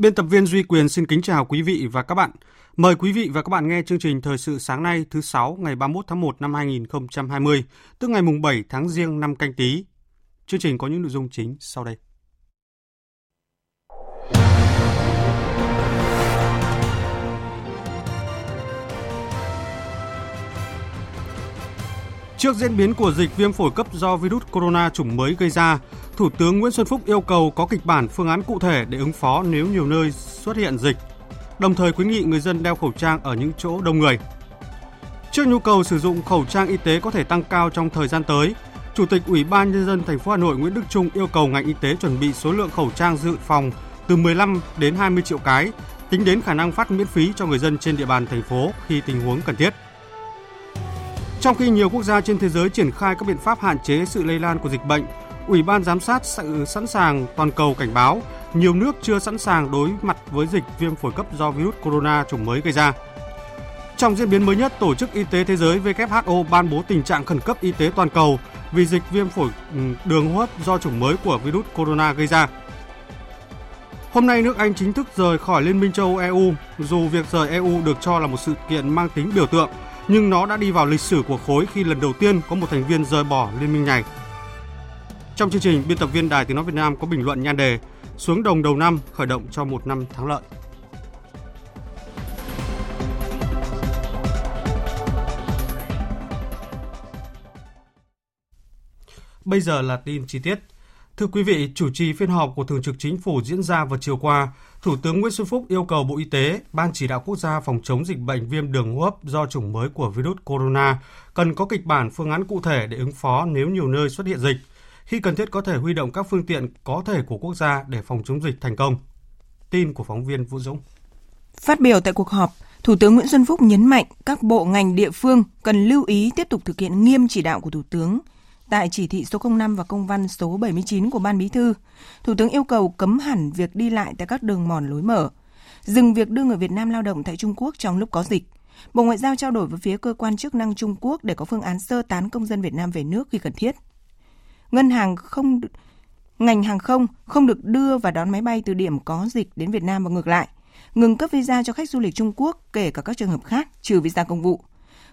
Biên tập viên Duy Quyền xin kính chào quý vị và các bạn. Mời quý vị và các bạn nghe chương trình Thời sự sáng nay thứ sáu ngày 31 tháng 1 năm 2020, tức ngày mùng 7 tháng Giêng năm canh tí. Chương trình có những nội dung chính sau đây. Trước diễn biến của dịch viêm phổi cấp do virus corona chủng mới gây ra, Thủ tướng Nguyễn Xuân Phúc yêu cầu có kịch bản phương án cụ thể để ứng phó nếu nhiều nơi xuất hiện dịch, đồng thời khuyến nghị người dân đeo khẩu trang ở những chỗ đông người. Trước nhu cầu sử dụng khẩu trang y tế có thể tăng cao trong thời gian tới, Chủ tịch Ủy ban nhân dân thành phố Hà Nội Nguyễn Đức Trung yêu cầu ngành y tế chuẩn bị số lượng khẩu trang dự phòng từ 15 đến 20 triệu cái, tính đến khả năng phát miễn phí cho người dân trên địa bàn thành phố khi tình huống cần thiết. Trong khi nhiều quốc gia trên thế giới triển khai các biện pháp hạn chế sự lây lan của dịch bệnh, Ủy ban giám sát sự sẵn sàng toàn cầu cảnh báo nhiều nước chưa sẵn sàng đối mặt với dịch viêm phổi cấp do virus corona chủng mới gây ra. Trong diễn biến mới nhất, Tổ chức Y tế Thế giới WHO ban bố tình trạng khẩn cấp y tế toàn cầu vì dịch viêm phổi ừ, đường hô hấp do chủng mới của virus corona gây ra. Hôm nay nước Anh chính thức rời khỏi Liên minh châu Âu EU, dù việc rời EU được cho là một sự kiện mang tính biểu tượng, nhưng nó đã đi vào lịch sử của khối khi lần đầu tiên có một thành viên rời bỏ liên minh này. Trong chương trình, biên tập viên Đài Tiếng Nói Việt Nam có bình luận nhan đề Xuống đồng đầu năm khởi động cho một năm thắng lợi. Bây giờ là tin chi tiết. Thưa quý vị, chủ trì phiên họp của Thường trực Chính phủ diễn ra vào chiều qua, Thủ tướng Nguyễn Xuân Phúc yêu cầu Bộ Y tế, Ban chỉ đạo quốc gia phòng chống dịch bệnh viêm đường hô hấp do chủng mới của virus corona cần có kịch bản phương án cụ thể để ứng phó nếu nhiều nơi xuất hiện dịch. Khi cần thiết có thể huy động các phương tiện có thể của quốc gia để phòng chống dịch thành công. Tin của phóng viên Vũ Dũng. Phát biểu tại cuộc họp, Thủ tướng Nguyễn Xuân Phúc nhấn mạnh các bộ ngành địa phương cần lưu ý tiếp tục thực hiện nghiêm chỉ đạo của Thủ tướng – Tại chỉ thị số 05 và công văn số 79 của Ban Bí thư, Thủ tướng yêu cầu cấm hẳn việc đi lại tại các đường mòn lối mở, dừng việc đưa người Việt Nam lao động tại Trung Quốc trong lúc có dịch. Bộ Ngoại giao trao đổi với phía cơ quan chức năng Trung Quốc để có phương án sơ tán công dân Việt Nam về nước khi cần thiết. Ngân hàng không ngành hàng không không được đưa và đón máy bay từ điểm có dịch đến Việt Nam và ngược lại, ngừng cấp visa cho khách du lịch Trung Quốc kể cả các trường hợp khác trừ visa công vụ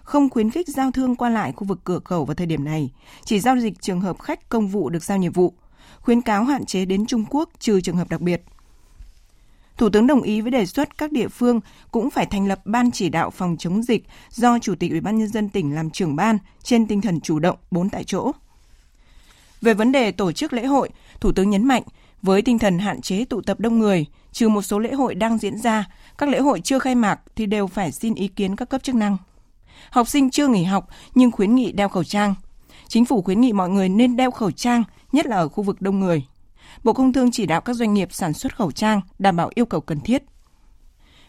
không khuyến khích giao thương qua lại khu vực cửa khẩu vào thời điểm này, chỉ giao dịch trường hợp khách công vụ được giao nhiệm vụ, khuyến cáo hạn chế đến Trung Quốc trừ trường hợp đặc biệt. Thủ tướng đồng ý với đề xuất các địa phương cũng phải thành lập ban chỉ đạo phòng chống dịch do Chủ tịch Ủy ban nhân dân tỉnh làm trưởng ban trên tinh thần chủ động bốn tại chỗ. Về vấn đề tổ chức lễ hội, Thủ tướng nhấn mạnh với tinh thần hạn chế tụ tập đông người, trừ một số lễ hội đang diễn ra, các lễ hội chưa khai mạc thì đều phải xin ý kiến các cấp chức năng. Học sinh chưa nghỉ học nhưng khuyến nghị đeo khẩu trang. Chính phủ khuyến nghị mọi người nên đeo khẩu trang, nhất là ở khu vực đông người. Bộ Công Thương chỉ đạo các doanh nghiệp sản xuất khẩu trang đảm bảo yêu cầu cần thiết.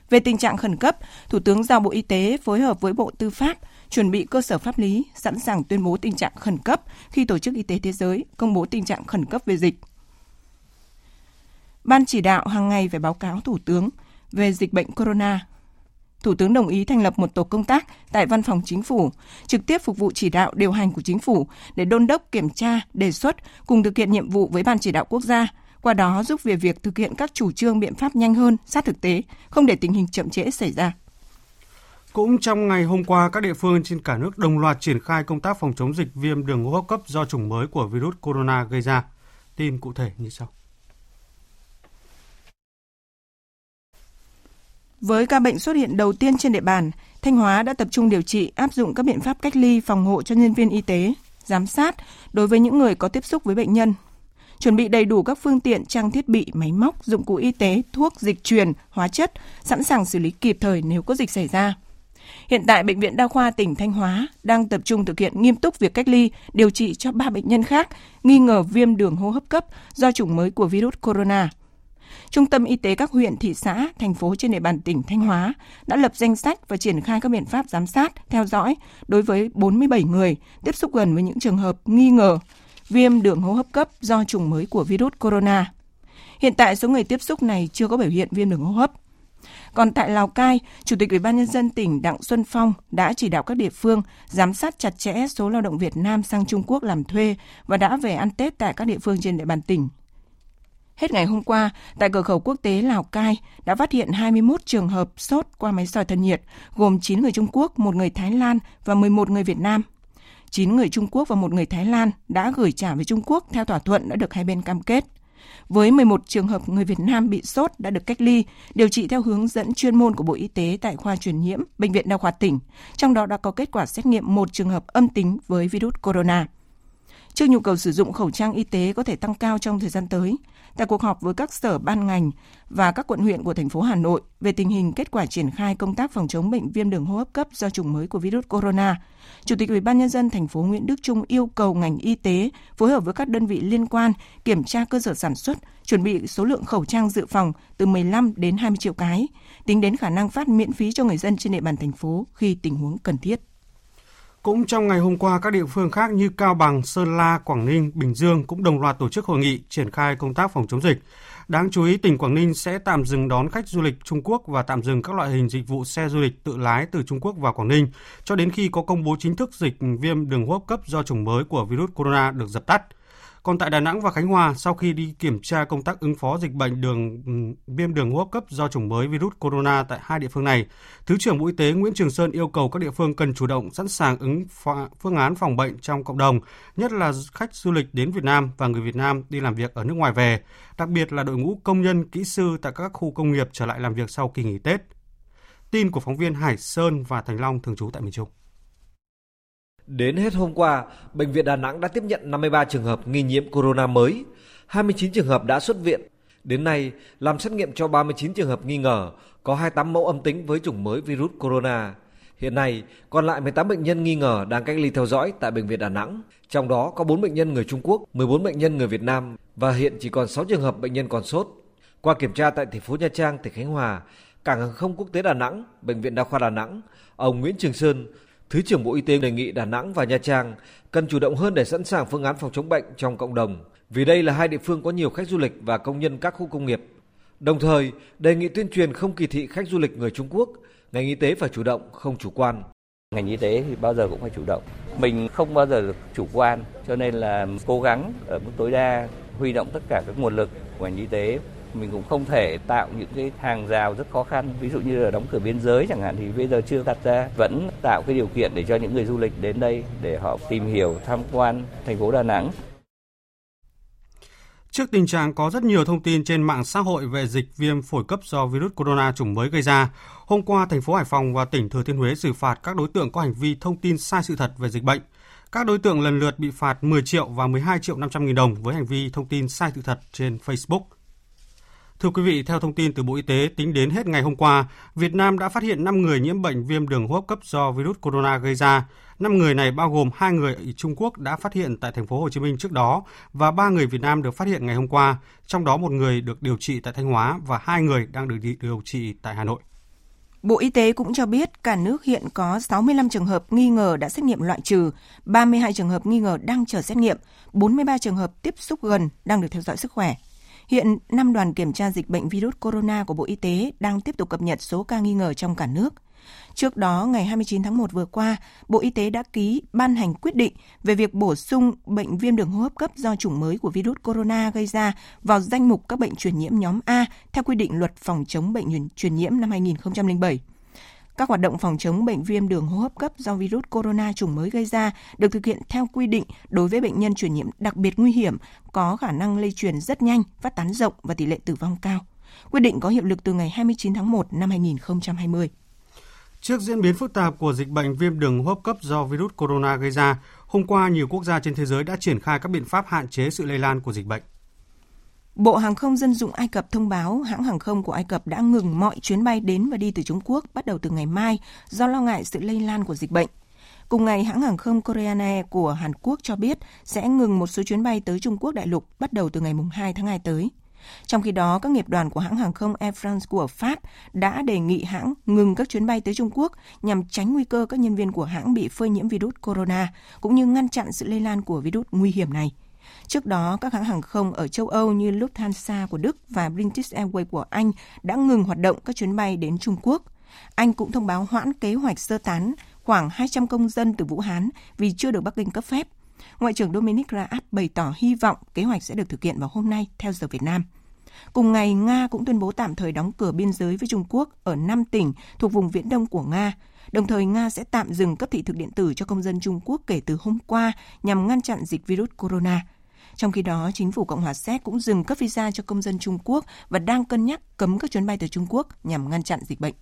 Về tình trạng khẩn cấp, Thủ tướng giao Bộ Y tế phối hợp với Bộ Tư pháp chuẩn bị cơ sở pháp lý sẵn sàng tuyên bố tình trạng khẩn cấp khi Tổ chức Y tế Thế giới công bố tình trạng khẩn cấp về dịch. Ban chỉ đạo hàng ngày phải báo cáo Thủ tướng về dịch bệnh corona Thủ tướng đồng ý thành lập một tổ công tác tại văn phòng chính phủ, trực tiếp phục vụ chỉ đạo điều hành của chính phủ để đôn đốc kiểm tra, đề xuất cùng thực hiện nhiệm vụ với ban chỉ đạo quốc gia, qua đó giúp về việc thực hiện các chủ trương biện pháp nhanh hơn, sát thực tế, không để tình hình chậm trễ xảy ra. Cũng trong ngày hôm qua, các địa phương trên cả nước đồng loạt triển khai công tác phòng chống dịch viêm đường hô hấp cấp do chủng mới của virus corona gây ra. Tin cụ thể như sau. Với ca bệnh xuất hiện đầu tiên trên địa bàn, Thanh Hóa đã tập trung điều trị áp dụng các biện pháp cách ly phòng hộ cho nhân viên y tế. giám sát đối với những người có tiếp xúc với bệnh nhân chuẩn bị đầy đủ các phương tiện, trang thiết bị, máy móc, dụng cụ y tế, thuốc, dịch truyền, hóa chất, sẵn sàng xử lý kịp thời nếu có dịch xảy ra. Hiện tại, Bệnh viện Đa khoa tỉnh Thanh Hóa đang tập trung thực hiện nghiêm túc việc cách ly, điều trị cho 3 bệnh nhân khác nghi ngờ viêm đường hô hấp cấp do chủng mới của virus corona. Trung tâm y tế các huyện, thị xã, thành phố trên địa bàn tỉnh Thanh Hóa đã lập danh sách và triển khai các biện pháp giám sát, theo dõi đối với 47 người tiếp xúc gần với những trường hợp nghi ngờ viêm đường hô hấp cấp do chủng mới của virus corona. Hiện tại số người tiếp xúc này chưa có biểu hiện viêm đường hô hấp. Còn tại Lào Cai, Chủ tịch Ủy ban nhân dân tỉnh Đặng Xuân Phong đã chỉ đạo các địa phương giám sát chặt chẽ số lao động Việt Nam sang Trung Quốc làm thuê và đã về ăn Tết tại các địa phương trên địa bàn tỉnh. Hết ngày hôm qua, tại cửa khẩu quốc tế Lào Cai đã phát hiện 21 trường hợp sốt qua máy soi thân nhiệt, gồm 9 người Trung Quốc, một người Thái Lan và 11 người Việt Nam. 9 người Trung Quốc và một người Thái Lan đã gửi trả về Trung Quốc theo thỏa thuận đã được hai bên cam kết. Với 11 trường hợp người Việt Nam bị sốt đã được cách ly, điều trị theo hướng dẫn chuyên môn của Bộ Y tế tại khoa truyền nhiễm Bệnh viện Đa khoa tỉnh, trong đó đã có kết quả xét nghiệm một trường hợp âm tính với virus corona. Trước nhu cầu sử dụng khẩu trang y tế có thể tăng cao trong thời gian tới, tại cuộc họp với các sở ban ngành và các quận huyện của thành phố Hà Nội về tình hình kết quả triển khai công tác phòng chống bệnh viêm đường hô hấp cấp do chủng mới của virus corona, Chủ tịch Ủy ban nhân dân thành phố Nguyễn Đức Trung yêu cầu ngành y tế phối hợp với các đơn vị liên quan kiểm tra cơ sở sản xuất, chuẩn bị số lượng khẩu trang dự phòng từ 15 đến 20 triệu cái, tính đến khả năng phát miễn phí cho người dân trên địa bàn thành phố khi tình huống cần thiết. Cũng trong ngày hôm qua, các địa phương khác như Cao Bằng, Sơn La, Quảng Ninh, Bình Dương cũng đồng loạt tổ chức hội nghị triển khai công tác phòng chống dịch. Đáng chú ý, tỉnh Quảng Ninh sẽ tạm dừng đón khách du lịch Trung Quốc và tạm dừng các loại hình dịch vụ xe du lịch tự lái từ Trung Quốc vào Quảng Ninh cho đến khi có công bố chính thức dịch viêm đường hô hấp cấp do chủng mới của virus corona được dập tắt. Còn tại Đà Nẵng và Khánh Hòa, sau khi đi kiểm tra công tác ứng phó dịch bệnh đường ừ, viêm đường hô hấp cấp do chủng mới virus corona tại hai địa phương này, Thứ trưởng Bộ Y tế Nguyễn Trường Sơn yêu cầu các địa phương cần chủ động sẵn sàng ứng phương án phòng bệnh trong cộng đồng, nhất là khách du lịch đến Việt Nam và người Việt Nam đi làm việc ở nước ngoài về, đặc biệt là đội ngũ công nhân, kỹ sư tại các khu công nghiệp trở lại làm việc sau kỳ nghỉ Tết. Tin của phóng viên Hải Sơn và Thành Long thường trú tại miền Trung. Đến hết hôm qua, Bệnh viện Đà Nẵng đã tiếp nhận 53 trường hợp nghi nhiễm corona mới, 29 trường hợp đã xuất viện. Đến nay, làm xét nghiệm cho 39 trường hợp nghi ngờ, có 28 mẫu âm tính với chủng mới virus corona. Hiện nay, còn lại 18 bệnh nhân nghi ngờ đang cách ly theo dõi tại Bệnh viện Đà Nẵng. Trong đó có 4 bệnh nhân người Trung Quốc, 14 bệnh nhân người Việt Nam và hiện chỉ còn 6 trường hợp bệnh nhân còn sốt. Qua kiểm tra tại thành phố Nha Trang, tỉnh Khánh Hòa, Cảng hàng không quốc tế Đà Nẵng, Bệnh viện Đa khoa Đà Nẵng, ông Nguyễn Trường Sơn, Thứ trưởng Bộ Y tế đề nghị Đà Nẵng và Nha Trang cần chủ động hơn để sẵn sàng phương án phòng chống bệnh trong cộng đồng, vì đây là hai địa phương có nhiều khách du lịch và công nhân các khu công nghiệp. Đồng thời, đề nghị tuyên truyền không kỳ thị khách du lịch người Trung Quốc, ngành y tế phải chủ động, không chủ quan. Ngành y tế thì bao giờ cũng phải chủ động. Mình không bao giờ được chủ quan, cho nên là cố gắng ở mức tối đa huy động tất cả các nguồn lực của ngành y tế mình cũng không thể tạo những cái hàng rào rất khó khăn ví dụ như là đóng cửa biên giới chẳng hạn thì bây giờ chưa đặt ra vẫn tạo cái điều kiện để cho những người du lịch đến đây để họ tìm hiểu tham quan thành phố Đà Nẵng Trước tình trạng có rất nhiều thông tin trên mạng xã hội về dịch viêm phổi cấp do virus corona chủng mới gây ra, hôm qua thành phố Hải Phòng và tỉnh Thừa Thiên Huế xử phạt các đối tượng có hành vi thông tin sai sự thật về dịch bệnh. Các đối tượng lần lượt bị phạt 10 triệu và 12 triệu 500 nghìn đồng với hành vi thông tin sai sự thật trên Facebook. Thưa quý vị, theo thông tin từ Bộ Y tế, tính đến hết ngày hôm qua, Việt Nam đã phát hiện 5 người nhiễm bệnh viêm đường hô hấp cấp do virus corona gây ra. 5 người này bao gồm 2 người ở Trung Quốc đã phát hiện tại thành phố Hồ Chí Minh trước đó và 3 người Việt Nam được phát hiện ngày hôm qua, trong đó một người được điều trị tại Thanh Hóa và 2 người đang được điều trị tại Hà Nội. Bộ Y tế cũng cho biết cả nước hiện có 65 trường hợp nghi ngờ đã xét nghiệm loại trừ, 32 trường hợp nghi ngờ đang chờ xét nghiệm, 43 trường hợp tiếp xúc gần đang được theo dõi sức khỏe. Hiện, năm đoàn kiểm tra dịch bệnh virus corona của Bộ Y tế đang tiếp tục cập nhật số ca nghi ngờ trong cả nước. Trước đó, ngày 29 tháng 1 vừa qua, Bộ Y tế đã ký ban hành quyết định về việc bổ sung bệnh viêm đường hô hấp cấp do chủng mới của virus corona gây ra vào danh mục các bệnh truyền nhiễm nhóm A theo quy định luật phòng chống bệnh truyền nhiễm năm 2007. Các hoạt động phòng chống bệnh viêm đường hô hấp cấp do virus corona chủng mới gây ra được thực hiện theo quy định đối với bệnh nhân truyền nhiễm đặc biệt nguy hiểm, có khả năng lây truyền rất nhanh, phát tán rộng và tỷ lệ tử vong cao. Quyết định có hiệu lực từ ngày 29 tháng 1 năm 2020. Trước diễn biến phức tạp của dịch bệnh viêm đường hô hấp cấp do virus corona gây ra, hôm qua nhiều quốc gia trên thế giới đã triển khai các biện pháp hạn chế sự lây lan của dịch bệnh. Bộ Hàng không Dân dụng Ai Cập thông báo hãng hàng không của Ai Cập đã ngừng mọi chuyến bay đến và đi từ Trung Quốc bắt đầu từ ngày mai do lo ngại sự lây lan của dịch bệnh. Cùng ngày, hãng hàng không Korean Air của Hàn Quốc cho biết sẽ ngừng một số chuyến bay tới Trung Quốc đại lục bắt đầu từ ngày 2 tháng 2 tới. Trong khi đó, các nghiệp đoàn của hãng hàng không Air France của Pháp đã đề nghị hãng ngừng các chuyến bay tới Trung Quốc nhằm tránh nguy cơ các nhân viên của hãng bị phơi nhiễm virus corona, cũng như ngăn chặn sự lây lan của virus nguy hiểm này. Trước đó, các hãng hàng không ở châu Âu như Lufthansa của Đức và British Airways của Anh đã ngừng hoạt động các chuyến bay đến Trung Quốc. Anh cũng thông báo hoãn kế hoạch sơ tán khoảng 200 công dân từ Vũ Hán vì chưa được Bắc Kinh cấp phép. Ngoại trưởng Dominic Raab bày tỏ hy vọng kế hoạch sẽ được thực hiện vào hôm nay theo giờ Việt Nam. Cùng ngày, Nga cũng tuyên bố tạm thời đóng cửa biên giới với Trung Quốc ở 5 tỉnh thuộc vùng viễn đông của Nga. Đồng thời, Nga sẽ tạm dừng cấp thị thực điện tử cho công dân Trung Quốc kể từ hôm qua nhằm ngăn chặn dịch virus corona. Trong khi đó, chính phủ Cộng hòa Séc cũng dừng cấp visa cho công dân Trung Quốc và đang cân nhắc cấm các chuyến bay từ Trung Quốc nhằm ngăn chặn dịch bệnh.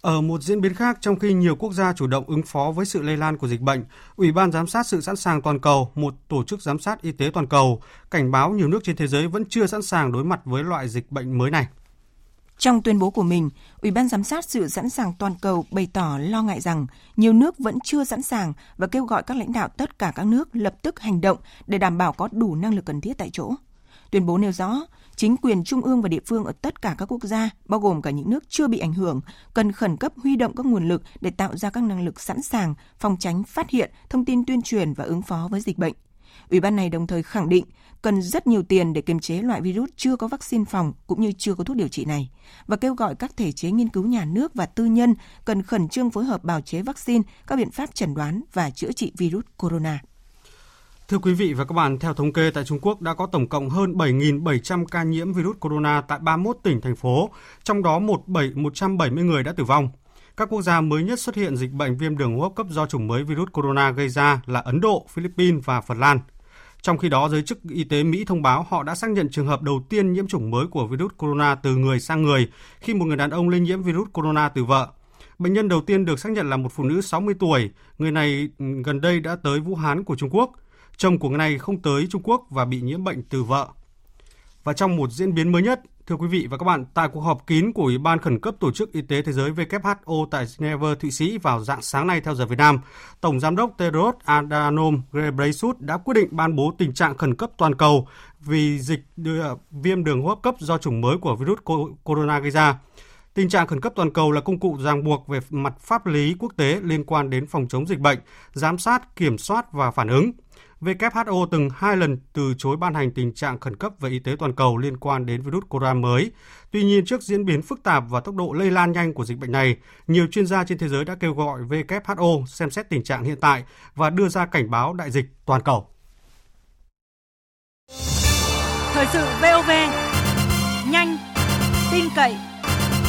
Ở một diễn biến khác, trong khi nhiều quốc gia chủ động ứng phó với sự lây lan của dịch bệnh, Ủy ban giám sát sự sẵn sàng toàn cầu, một tổ chức giám sát y tế toàn cầu, cảnh báo nhiều nước trên thế giới vẫn chưa sẵn sàng đối mặt với loại dịch bệnh mới này. Trong tuyên bố của mình, Ủy ban giám sát sự sẵn sàng toàn cầu bày tỏ lo ngại rằng nhiều nước vẫn chưa sẵn sàng và kêu gọi các lãnh đạo tất cả các nước lập tức hành động để đảm bảo có đủ năng lực cần thiết tại chỗ. Tuyên bố nêu rõ, chính quyền trung ương và địa phương ở tất cả các quốc gia, bao gồm cả những nước chưa bị ảnh hưởng, cần khẩn cấp huy động các nguồn lực để tạo ra các năng lực sẵn sàng phòng tránh, phát hiện, thông tin tuyên truyền và ứng phó với dịch bệnh. Ủy ban này đồng thời khẳng định cần rất nhiều tiền để kiềm chế loại virus chưa có vaccine phòng cũng như chưa có thuốc điều trị này và kêu gọi các thể chế nghiên cứu nhà nước và tư nhân cần khẩn trương phối hợp bào chế vaccine, các biện pháp chẩn đoán và chữa trị virus corona. Thưa quý vị và các bạn, theo thống kê tại Trung Quốc đã có tổng cộng hơn 7.700 ca nhiễm virus corona tại 31 tỉnh, thành phố, trong đó 170 người đã tử vong. Các quốc gia mới nhất xuất hiện dịch bệnh viêm đường hô hấp cấp do chủng mới virus corona gây ra là Ấn Độ, Philippines và Phần Lan. Trong khi đó, giới chức y tế Mỹ thông báo họ đã xác nhận trường hợp đầu tiên nhiễm chủng mới của virus corona từ người sang người khi một người đàn ông lây nhiễm virus corona từ vợ. Bệnh nhân đầu tiên được xác nhận là một phụ nữ 60 tuổi. Người này ừ, gần đây đã tới Vũ Hán của Trung Quốc. Chồng của người này không tới Trung Quốc và bị nhiễm bệnh từ vợ. Và trong một diễn biến mới nhất, thưa quý vị và các bạn, tại cuộc họp kín của Ủy ban khẩn cấp Tổ chức Y tế Thế giới WHO tại Geneva, Thụy Sĩ vào dạng sáng nay theo giờ Việt Nam, Tổng Giám đốc Tedros Adhanom Ghebreyesus đã quyết định ban bố tình trạng khẩn cấp toàn cầu vì dịch viêm đường hô hấp cấp do chủng mới của virus corona gây ra. Tình trạng khẩn cấp toàn cầu là công cụ ràng buộc về mặt pháp lý quốc tế liên quan đến phòng chống dịch bệnh, giám sát, kiểm soát và phản ứng. WHO từng hai lần từ chối ban hành tình trạng khẩn cấp về y tế toàn cầu liên quan đến virus corona mới. Tuy nhiên, trước diễn biến phức tạp và tốc độ lây lan nhanh của dịch bệnh này, nhiều chuyên gia trên thế giới đã kêu gọi WHO xem xét tình trạng hiện tại và đưa ra cảnh báo đại dịch toàn cầu. Thời sự VOV, nhanh, tin cậy,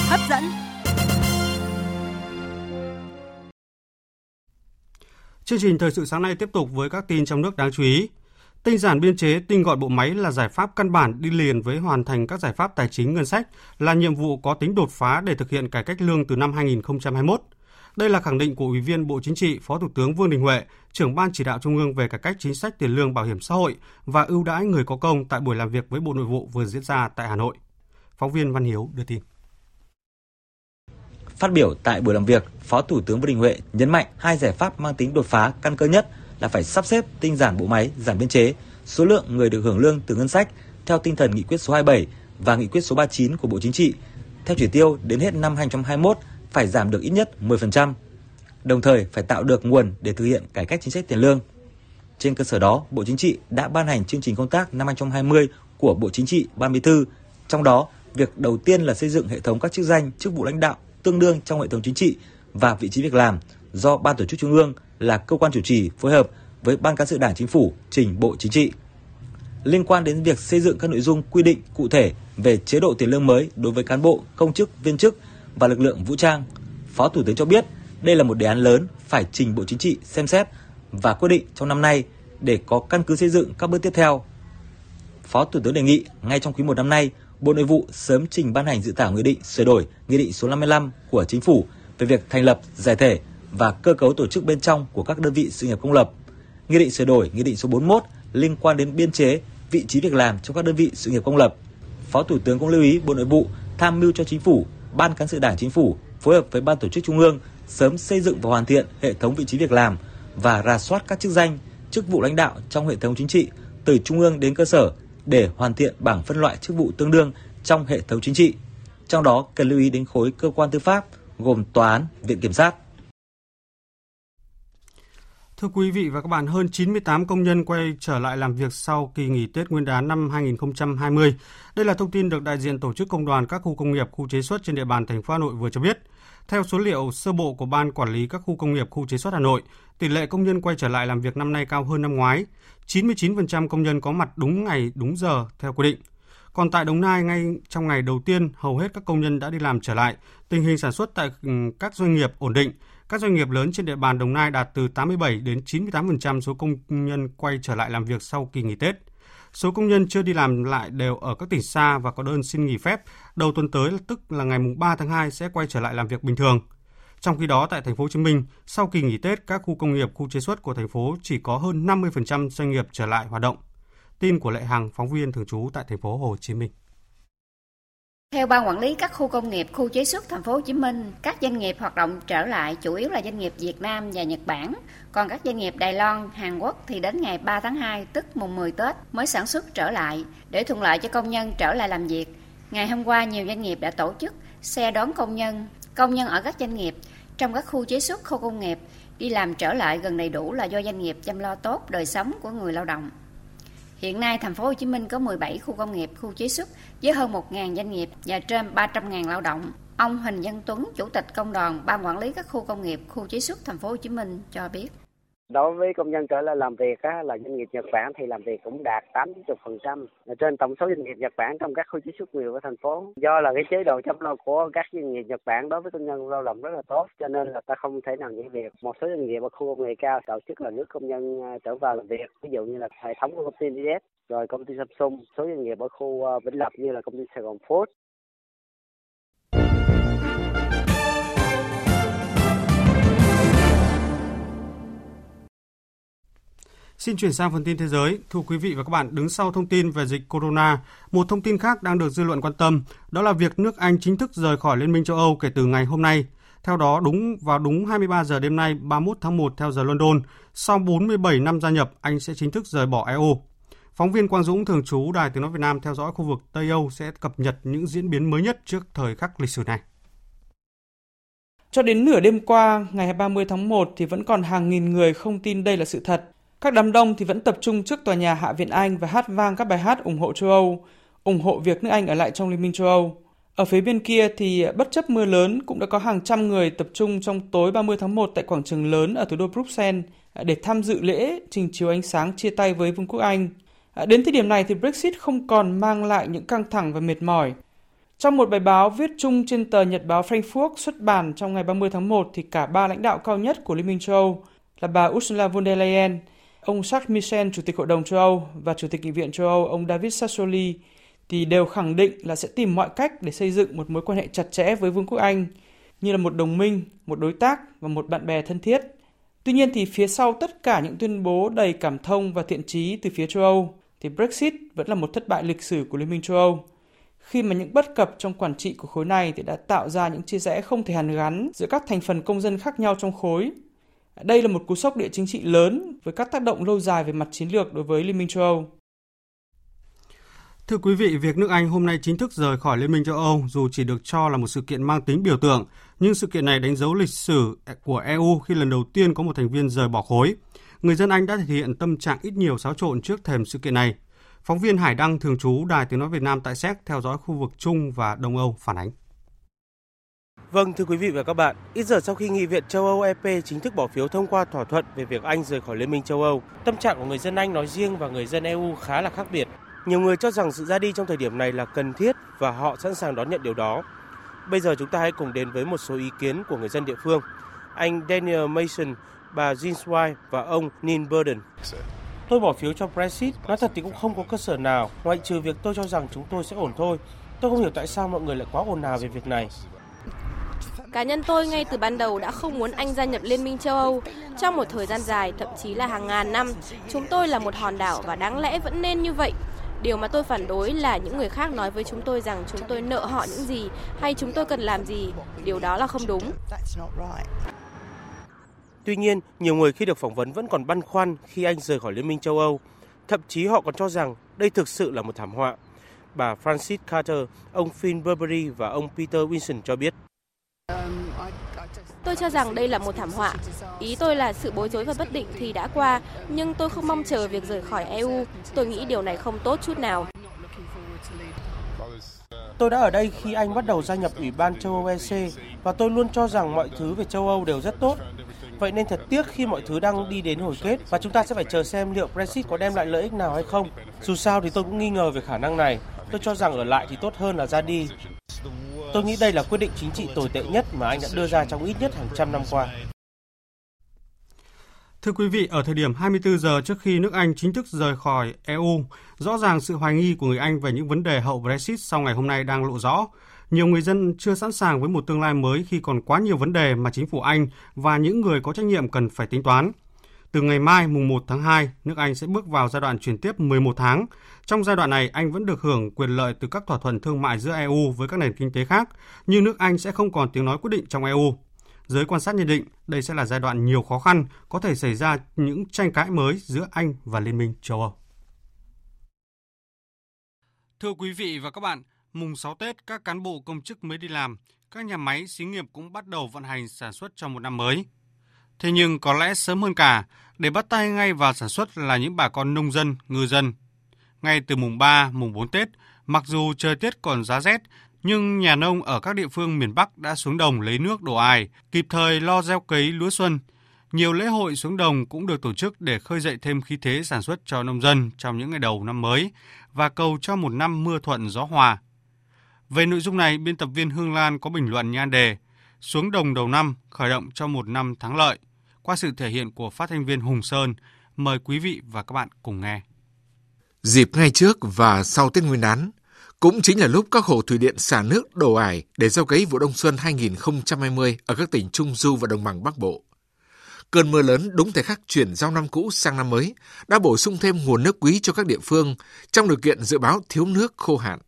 hấp dẫn. Chương trình thời sự sáng nay tiếp tục với các tin trong nước đáng chú ý. Tinh giản biên chế, tinh gọn bộ máy là giải pháp căn bản đi liền với hoàn thành các giải pháp tài chính ngân sách, là nhiệm vụ có tính đột phá để thực hiện cải cách lương từ năm 2021. Đây là khẳng định của Ủy viên Bộ Chính trị, Phó Thủ tướng Vương Đình Huệ, trưởng Ban chỉ đạo Trung ương về cải cách chính sách tiền lương bảo hiểm xã hội và ưu đãi người có công tại buổi làm việc với Bộ Nội vụ vừa diễn ra tại Hà Nội. Phóng viên Văn Hiếu đưa tin. Phát biểu tại buổi làm việc, Phó Thủ tướng Vương Đình Huệ nhấn mạnh hai giải pháp mang tính đột phá căn cơ nhất là phải sắp xếp tinh giản bộ máy, giảm biên chế, số lượng người được hưởng lương từ ngân sách theo tinh thần nghị quyết số 27 và nghị quyết số 39 của Bộ Chính trị. Theo chỉ tiêu đến hết năm 2021 phải giảm được ít nhất 10%. Đồng thời phải tạo được nguồn để thực hiện cải cách chính sách tiền lương. Trên cơ sở đó, Bộ Chính trị đã ban hành chương trình công tác năm 2020 của Bộ Chính trị Ban Bí thư. Trong đó, việc đầu tiên là xây dựng hệ thống các chức danh, chức vụ lãnh đạo tương đương trong hệ thống chính trị và vị trí việc làm do Ban tổ chức Trung ương là cơ quan chủ trì phối hợp với Ban cán sự Đảng Chính phủ trình Bộ Chính trị. Liên quan đến việc xây dựng các nội dung quy định cụ thể về chế độ tiền lương mới đối với cán bộ, công chức, viên chức và lực lượng vũ trang, Phó Thủ tướng cho biết đây là một đề án lớn phải trình Bộ Chính trị xem xét và quyết định trong năm nay để có căn cứ xây dựng các bước tiếp theo. Phó Thủ tướng đề nghị ngay trong quý một năm nay, Bộ Nội vụ sớm trình ban hành dự thảo nghị định sửa đổi Nghị định số 55 của Chính phủ về việc thành lập, giải thể và cơ cấu tổ chức bên trong của các đơn vị sự nghiệp công lập. Nghị định sửa đổi Nghị định số 41 liên quan đến biên chế, vị trí việc làm trong các đơn vị sự nghiệp công lập. Phó Thủ tướng cũng lưu ý Bộ Nội vụ tham mưu cho Chính phủ, Ban cán sự Đảng Chính phủ phối hợp với Ban tổ chức Trung ương sớm xây dựng và hoàn thiện hệ thống vị trí việc làm và rà soát các chức danh, chức vụ lãnh đạo trong hệ thống chính trị từ trung ương đến cơ sở để hoàn thiện bảng phân loại chức vụ tương đương trong hệ thống chính trị. Trong đó cần lưu ý đến khối cơ quan tư pháp gồm tòa án, viện kiểm sát. Thưa quý vị và các bạn, hơn 98 công nhân quay trở lại làm việc sau kỳ nghỉ Tết Nguyên đán năm 2020. Đây là thông tin được đại diện tổ chức công đoàn các khu công nghiệp, khu chế xuất trên địa bàn thành phố Hà Nội vừa cho biết. Theo số liệu sơ bộ của Ban Quản lý các khu công nghiệp, khu chế xuất Hà Nội, tỷ lệ công nhân quay trở lại làm việc năm nay cao hơn năm ngoái. 99% công nhân có mặt đúng ngày, đúng giờ theo quy định. Còn tại Đồng Nai, ngay trong ngày đầu tiên, hầu hết các công nhân đã đi làm trở lại. Tình hình sản xuất tại ừ, các doanh nghiệp ổn định. Các doanh nghiệp lớn trên địa bàn Đồng Nai đạt từ 87 đến 98% số công nhân quay trở lại làm việc sau kỳ nghỉ Tết. Số công nhân chưa đi làm lại đều ở các tỉnh xa và có đơn xin nghỉ phép. Đầu tuần tới tức là ngày 3 tháng 2 sẽ quay trở lại làm việc bình thường. Trong khi đó tại thành phố Hồ Chí Minh, sau kỳ nghỉ Tết, các khu công nghiệp, khu chế xuất của thành phố chỉ có hơn 50% doanh nghiệp trở lại hoạt động. Tin của Lệ Hằng, phóng viên thường trú tại thành phố Hồ Chí Minh. Theo ban quản lý các khu công nghiệp, khu chế xuất thành phố Hồ Chí Minh, các doanh nghiệp hoạt động trở lại chủ yếu là doanh nghiệp Việt Nam và Nhật Bản, còn các doanh nghiệp Đài Loan, Hàn Quốc thì đến ngày 3 tháng 2 tức mùng 10 Tết mới sản xuất trở lại để thuận lợi cho công nhân trở lại làm việc. Ngày hôm qua nhiều doanh nghiệp đã tổ chức xe đón công nhân, công nhân ở các doanh nghiệp trong các khu chế xuất, khu công nghiệp đi làm trở lại gần đầy đủ là do doanh nghiệp chăm lo tốt đời sống của người lao động. Hiện nay, thành phố Hồ Chí Minh có 17 khu công nghiệp, khu chế xuất với hơn 1.000 doanh nghiệp và trên 300.000 lao động. Ông Huỳnh Văn Tuấn, Chủ tịch Công đoàn Ban quản lý các khu công nghiệp, khu chế xuất thành phố Hồ Chí Minh cho biết. Đối với công nhân trở lại làm việc á, là doanh nghiệp Nhật Bản thì làm việc cũng đạt 80% trên tổng số doanh nghiệp Nhật Bản trong các khu chế xuất nhiều của thành phố. Do là cái chế độ chăm lo của các doanh nghiệp Nhật Bản đối với công nhân lao động rất là tốt cho nên là ta không thể nào nghỉ việc. Một số doanh nghiệp ở khu công nghệ cao tổ chức là nước công nhân à, trở vào làm việc, ví dụ như là hệ thống của công ty DS rồi công ty Samsung, số doanh nghiệp ở khu à, Vĩnh Lập như là công ty Sài Gòn Food Xin chuyển sang phần tin thế giới. Thưa quý vị và các bạn, đứng sau thông tin về dịch corona, một thông tin khác đang được dư luận quan tâm, đó là việc nước Anh chính thức rời khỏi Liên minh châu Âu kể từ ngày hôm nay. Theo đó, đúng vào đúng 23 giờ đêm nay 31 tháng 1 theo giờ London, sau 47 năm gia nhập, Anh sẽ chính thức rời bỏ EU. Phóng viên Quang Dũng thường trú Đài Tiếng nói Việt Nam theo dõi khu vực Tây Âu sẽ cập nhật những diễn biến mới nhất trước thời khắc lịch sử này. Cho đến nửa đêm qua, ngày 30 tháng 1 thì vẫn còn hàng nghìn người không tin đây là sự thật. Các đám đông thì vẫn tập trung trước tòa nhà Hạ viện Anh và hát vang các bài hát ủng hộ châu Âu, ủng hộ việc nước Anh ở lại trong Liên minh châu Âu. Ở phía bên kia thì bất chấp mưa lớn cũng đã có hàng trăm người tập trung trong tối 30 tháng 1 tại quảng trường lớn ở thủ đô Bruxelles để tham dự lễ trình chiếu ánh sáng chia tay với Vương quốc Anh. À, đến thời điểm này thì Brexit không còn mang lại những căng thẳng và mệt mỏi. Trong một bài báo viết chung trên tờ Nhật báo Frankfurt xuất bản trong ngày 30 tháng 1 thì cả ba lãnh đạo cao nhất của Liên minh châu Âu là bà Ursula von der Leyen, ông Jacques Michel, Chủ tịch Hội đồng châu Âu và Chủ tịch Nghị viện châu Âu ông David Sassoli thì đều khẳng định là sẽ tìm mọi cách để xây dựng một mối quan hệ chặt chẽ với Vương quốc Anh như là một đồng minh, một đối tác và một bạn bè thân thiết. Tuy nhiên thì phía sau tất cả những tuyên bố đầy cảm thông và thiện trí từ phía châu Âu thì Brexit vẫn là một thất bại lịch sử của Liên minh châu Âu. Khi mà những bất cập trong quản trị của khối này thì đã tạo ra những chia rẽ không thể hàn gắn giữa các thành phần công dân khác nhau trong khối đây là một cú sốc địa chính trị lớn với các tác động lâu dài về mặt chiến lược đối với Liên minh châu Âu. Thưa quý vị, việc nước Anh hôm nay chính thức rời khỏi Liên minh châu Âu dù chỉ được cho là một sự kiện mang tính biểu tượng, nhưng sự kiện này đánh dấu lịch sử của EU khi lần đầu tiên có một thành viên rời bỏ khối. Người dân Anh đã thể hiện tâm trạng ít nhiều xáo trộn trước thềm sự kiện này. Phóng viên Hải Đăng thường trú Đài Tiếng Nói Việt Nam tại Séc theo dõi khu vực Trung và Đông Âu phản ánh. Vâng, thưa quý vị và các bạn, ít giờ sau khi Nghị viện châu Âu EP chính thức bỏ phiếu thông qua thỏa thuận về việc Anh rời khỏi Liên minh châu Âu, tâm trạng của người dân Anh nói riêng và người dân EU khá là khác biệt. Nhiều người cho rằng sự ra đi trong thời điểm này là cần thiết và họ sẵn sàng đón nhận điều đó. Bây giờ chúng ta hãy cùng đến với một số ý kiến của người dân địa phương. Anh Daniel Mason, bà Jean Swai và ông Neil Burden. Tôi bỏ phiếu cho Brexit, nói thật thì cũng không có cơ sở nào, ngoại trừ việc tôi cho rằng chúng tôi sẽ ổn thôi. Tôi không hiểu tại sao mọi người lại quá ồn ào về việc này. Cá nhân tôi ngay từ ban đầu đã không muốn Anh gia nhập Liên minh châu Âu. Trong một thời gian dài, thậm chí là hàng ngàn năm, chúng tôi là một hòn đảo và đáng lẽ vẫn nên như vậy. Điều mà tôi phản đối là những người khác nói với chúng tôi rằng chúng tôi nợ họ những gì hay chúng tôi cần làm gì. Điều đó là không đúng. Tuy nhiên, nhiều người khi được phỏng vấn vẫn còn băn khoăn khi Anh rời khỏi Liên minh châu Âu. Thậm chí họ còn cho rằng đây thực sự là một thảm họa. Bà Francis Carter, ông Finn Burberry và ông Peter Wilson cho biết. Tôi cho rằng đây là một thảm họa. Ý tôi là sự bối rối và bất định thì đã qua, nhưng tôi không mong chờ việc rời khỏi EU. Tôi nghĩ điều này không tốt chút nào. Tôi đã ở đây khi Anh bắt đầu gia nhập Ủy ban châu Âu EC và tôi luôn cho rằng mọi thứ về châu Âu đều rất tốt. Vậy nên thật tiếc khi mọi thứ đang đi đến hồi kết và chúng ta sẽ phải chờ xem liệu Brexit có đem lại lợi ích nào hay không. Dù sao thì tôi cũng nghi ngờ về khả năng này. Tôi cho rằng ở lại thì tốt hơn là ra đi. Tôi nghĩ đây là quyết định chính trị tồi tệ nhất mà Anh đã đưa ra trong ít nhất hàng trăm năm qua. Thưa quý vị, ở thời điểm 24 giờ trước khi nước Anh chính thức rời khỏi EU, rõ ràng sự hoài nghi của người Anh về những vấn đề hậu Brexit sau ngày hôm nay đang lộ rõ. Nhiều người dân chưa sẵn sàng với một tương lai mới khi còn quá nhiều vấn đề mà chính phủ Anh và những người có trách nhiệm cần phải tính toán. Từ ngày mai mùng 1 tháng 2, nước Anh sẽ bước vào giai đoạn chuyển tiếp 11 tháng. Trong giai đoạn này, Anh vẫn được hưởng quyền lợi từ các thỏa thuận thương mại giữa EU với các nền kinh tế khác, nhưng nước Anh sẽ không còn tiếng nói quyết định trong EU. Giới quan sát nhận định đây sẽ là giai đoạn nhiều khó khăn, có thể xảy ra những tranh cãi mới giữa Anh và Liên minh châu Âu. Thưa quý vị và các bạn, mùng 6 Tết các cán bộ công chức mới đi làm, các nhà máy xí nghiệp cũng bắt đầu vận hành sản xuất trong một năm mới. Thế nhưng có lẽ sớm hơn cả, để bắt tay ngay vào sản xuất là những bà con nông dân, ngư dân. Ngay từ mùng 3, mùng 4 Tết, mặc dù trời Tết còn giá rét, nhưng nhà nông ở các địa phương miền Bắc đã xuống đồng lấy nước đổ ải, kịp thời lo gieo cấy lúa xuân. Nhiều lễ hội xuống đồng cũng được tổ chức để khơi dậy thêm khí thế sản xuất cho nông dân trong những ngày đầu năm mới và cầu cho một năm mưa thuận gió hòa. Về nội dung này, biên tập viên Hương Lan có bình luận nhan đề Xuống đồng đầu năm, khởi động cho một năm thắng lợi. Qua sự thể hiện của phát thanh viên Hùng Sơn, mời quý vị và các bạn cùng nghe. Dịp ngay trước và sau Tết Nguyên đán, cũng chính là lúc các hồ thủy điện xả nước đổ ải để gieo cấy vụ đông xuân 2020 ở các tỉnh Trung Du và Đồng bằng Bắc Bộ. Cơn mưa lớn đúng thời khắc chuyển giao năm cũ sang năm mới đã bổ sung thêm nguồn nước quý cho các địa phương trong điều kiện dự báo thiếu nước khô hạn.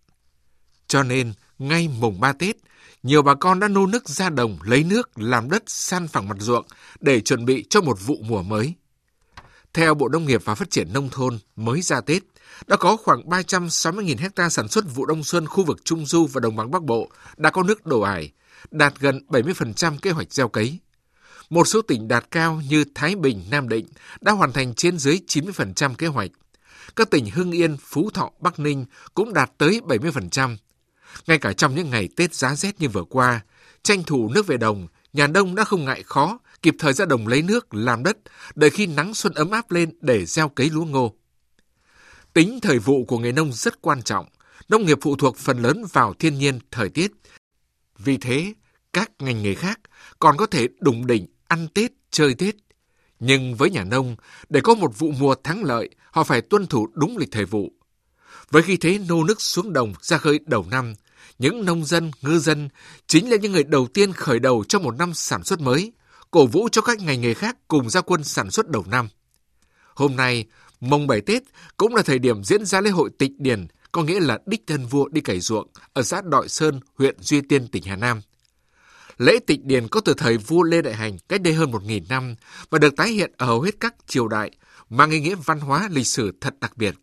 Cho nên, ngay mùng 3 Tết, nhiều bà con đã nô nức ra đồng lấy nước làm đất san phẳng mặt ruộng để chuẩn bị cho một vụ mùa mới. Theo Bộ Nông nghiệp và Phát triển Nông thôn, mới ra Tết, đã có khoảng 360.000 hecta sản xuất vụ đông xuân khu vực Trung Du và Đồng bằng Bắc Bộ đã có nước đổ ải, đạt gần 70% kế hoạch gieo cấy. Một số tỉnh đạt cao như Thái Bình, Nam Định đã hoàn thành trên dưới 90% kế hoạch. Các tỉnh Hưng Yên, Phú Thọ, Bắc Ninh cũng đạt tới 70%. Ngay cả trong những ngày Tết giá rét như vừa qua, tranh thủ nước về đồng, nhà nông đã không ngại khó, kịp thời ra đồng lấy nước, làm đất, đợi khi nắng xuân ấm áp lên để gieo cấy lúa ngô. Tính thời vụ của người nông rất quan trọng, nông nghiệp phụ thuộc phần lớn vào thiên nhiên, thời tiết. Vì thế, các ngành nghề khác còn có thể đủng đỉnh ăn Tết, chơi Tết. Nhưng với nhà nông, để có một vụ mùa thắng lợi, họ phải tuân thủ đúng lịch thời vụ. Với khi thế nô nức xuống đồng ra khơi đầu năm, những nông dân, ngư dân chính là những người đầu tiên khởi đầu cho một năm sản xuất mới, cổ vũ cho các ngành nghề khác cùng ra quân sản xuất đầu năm. Hôm nay, mồng 7 Tết cũng là thời điểm diễn ra lễ hội tịch điền, có nghĩa là đích thân vua đi cày ruộng ở xã Đội Sơn, huyện Duy Tiên, tỉnh Hà Nam. Lễ tịch điền có từ thời vua Lê Đại Hành cách đây hơn 1.000 năm và được tái hiện ở hầu hết các triều đại, mang ý nghĩa văn hóa lịch sử thật đặc biệt.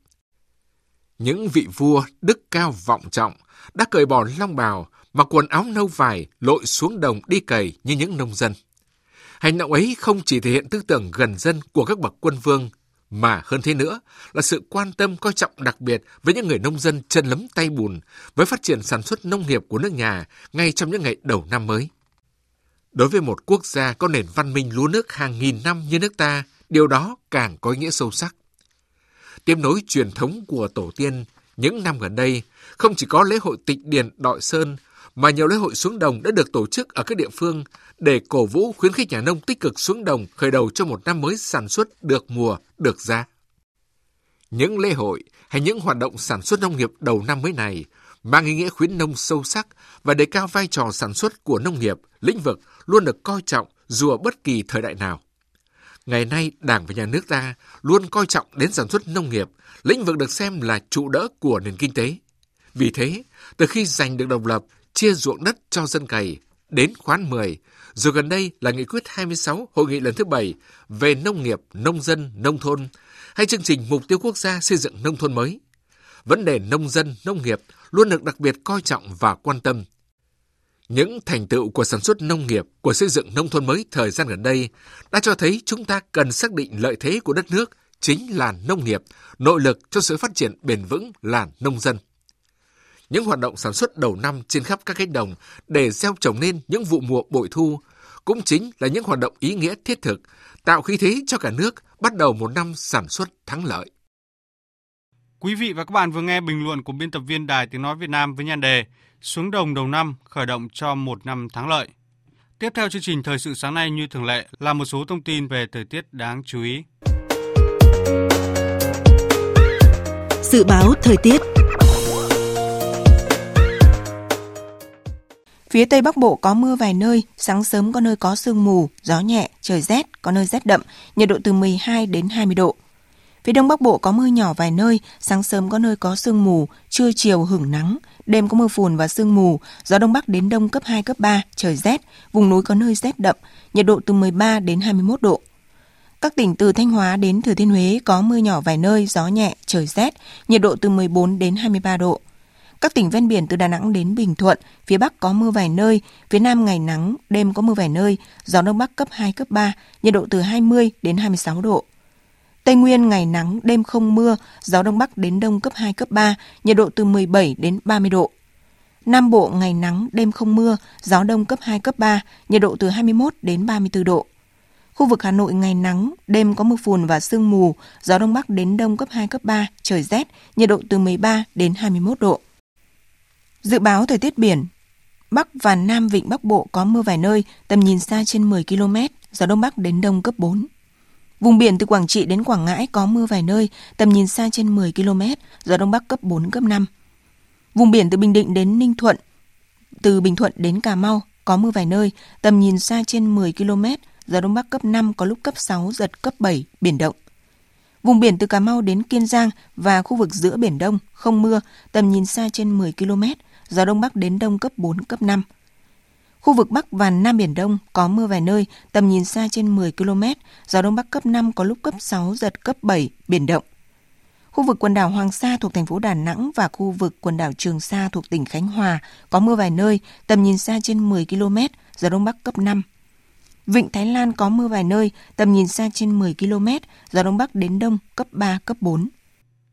Những vị vua đức cao vọng trọng đã cởi bỏ long bào, mặc quần áo nâu vải, lội xuống đồng đi cày như những nông dân. Hành động ấy không chỉ thể hiện tư tưởng gần dân của các bậc quân vương, mà hơn thế nữa là sự quan tâm coi trọng đặc biệt với những người nông dân chân lấm tay bùn với phát triển sản xuất nông nghiệp của nước nhà ngay trong những ngày đầu năm mới. Đối với một quốc gia có nền văn minh lúa nước hàng nghìn năm như nước ta, điều đó càng có ý nghĩa sâu sắc. Tiếp nối truyền thống của tổ tiên, những năm gần đây, không chỉ có lễ hội tịch điền Đội Sơn, mà nhiều lễ hội xuống đồng đã được tổ chức ở các địa phương để cổ vũ khuyến khích nhà nông tích cực xuống đồng khởi đầu cho một năm mới sản xuất được mùa, được giá. Những lễ hội hay những hoạt động sản xuất nông nghiệp đầu năm mới này mang ý nghĩa khuyến nông sâu sắc và đề cao vai trò sản xuất của nông nghiệp, lĩnh vực luôn được coi trọng dù ở bất kỳ thời đại nào. Ngày nay, Đảng và Nhà nước ta luôn coi trọng đến sản xuất nông nghiệp, lĩnh vực được xem là trụ đỡ của nền kinh tế. Vì thế, từ khi giành được độc lập, chia ruộng đất cho dân cày, đến khoán 10, rồi gần đây là nghị quyết 26 hội nghị lần thứ 7 về nông nghiệp, nông dân, nông thôn, hay chương trình mục tiêu quốc gia xây dựng nông thôn mới. Vấn đề nông dân, nông nghiệp luôn được đặc biệt coi trọng và quan tâm. Những thành tựu của sản xuất nông nghiệp, của xây dựng nông thôn mới thời gian gần đây đã cho thấy chúng ta cần xác định lợi thế của đất nước chính là nông nghiệp, nội lực cho sự phát triển bền vững là nông dân. Những hoạt động sản xuất đầu năm trên khắp các cánh đồng để gieo trồng nên những vụ mùa bội thu cũng chính là những hoạt động ý nghĩa thiết thực, tạo khí thế cho cả nước bắt đầu một năm sản xuất thắng lợi. Quý vị và các bạn vừa nghe bình luận của biên tập viên Đài Tiếng Nói Việt Nam với nhan đề Xuống đồng đầu năm khởi động cho một năm thắng lợi. Tiếp theo chương trình Thời sự sáng nay như thường lệ là một số thông tin về thời tiết đáng chú ý. Dự báo thời tiết Phía Tây Bắc Bộ có mưa vài nơi, sáng sớm có nơi có sương mù, gió nhẹ, trời rét, có nơi rét đậm, nhiệt độ từ 12 đến 20 độ. Phía Đông Bắc Bộ có mưa nhỏ vài nơi, sáng sớm có nơi có sương mù, trưa chiều hưởng nắng, đêm có mưa phùn và sương mù, gió Đông Bắc đến Đông cấp 2, cấp 3, trời rét, vùng núi có nơi rét đậm, nhiệt độ từ 13 đến 21 độ. Các tỉnh từ Thanh Hóa đến Thừa Thiên Huế có mưa nhỏ vài nơi, gió nhẹ, trời rét, nhiệt độ từ 14 đến 23 độ. Các tỉnh ven biển từ Đà Nẵng đến Bình Thuận, phía Bắc có mưa vài nơi, phía Nam ngày nắng, đêm có mưa vài nơi, gió Đông Bắc cấp 2, cấp 3, nhiệt độ từ 20 đến 26 độ. Tây Nguyên ngày nắng, đêm không mưa, gió Đông Bắc đến Đông cấp 2, cấp 3, nhiệt độ từ 17 đến 30 độ. Nam Bộ ngày nắng, đêm không mưa, gió Đông cấp 2, cấp 3, nhiệt độ từ 21 đến 34 độ. Khu vực Hà Nội ngày nắng, đêm có mưa phùn và sương mù, gió Đông Bắc đến Đông cấp 2, cấp 3, trời rét, nhiệt độ từ 13 đến 21 độ. Dự báo thời tiết biển Bắc và Nam Vịnh Bắc Bộ có mưa vài nơi, tầm nhìn xa trên 10 km, gió Đông Bắc đến Đông cấp 4. Vùng biển từ Quảng Trị đến Quảng Ngãi có mưa vài nơi, tầm nhìn xa trên 10 km, gió Đông Bắc cấp 4, cấp 5. Vùng biển từ Bình Định đến Ninh Thuận, từ Bình Thuận đến Cà Mau có mưa vài nơi, tầm nhìn xa trên 10 km, gió Đông Bắc cấp 5 có lúc cấp 6, giật cấp 7, biển động. Vùng biển từ Cà Mau đến Kiên Giang và khu vực giữa Biển Đông không mưa, tầm nhìn xa trên 10 km, gió Đông Bắc đến Đông cấp 4, cấp 5. Khu vực Bắc và Nam Biển Đông có mưa vài nơi, tầm nhìn xa trên 10 km, gió Đông Bắc cấp 5 có lúc cấp 6, giật cấp 7, biển động. Khu vực quần đảo Hoàng Sa thuộc thành phố Đà Nẵng và khu vực quần đảo Trường Sa thuộc tỉnh Khánh Hòa có mưa vài nơi, tầm nhìn xa trên 10 km, gió Đông Bắc cấp 5. Vịnh Thái Lan có mưa vài nơi, tầm nhìn xa trên 10 km, gió Đông Bắc đến Đông cấp 3, cấp 4.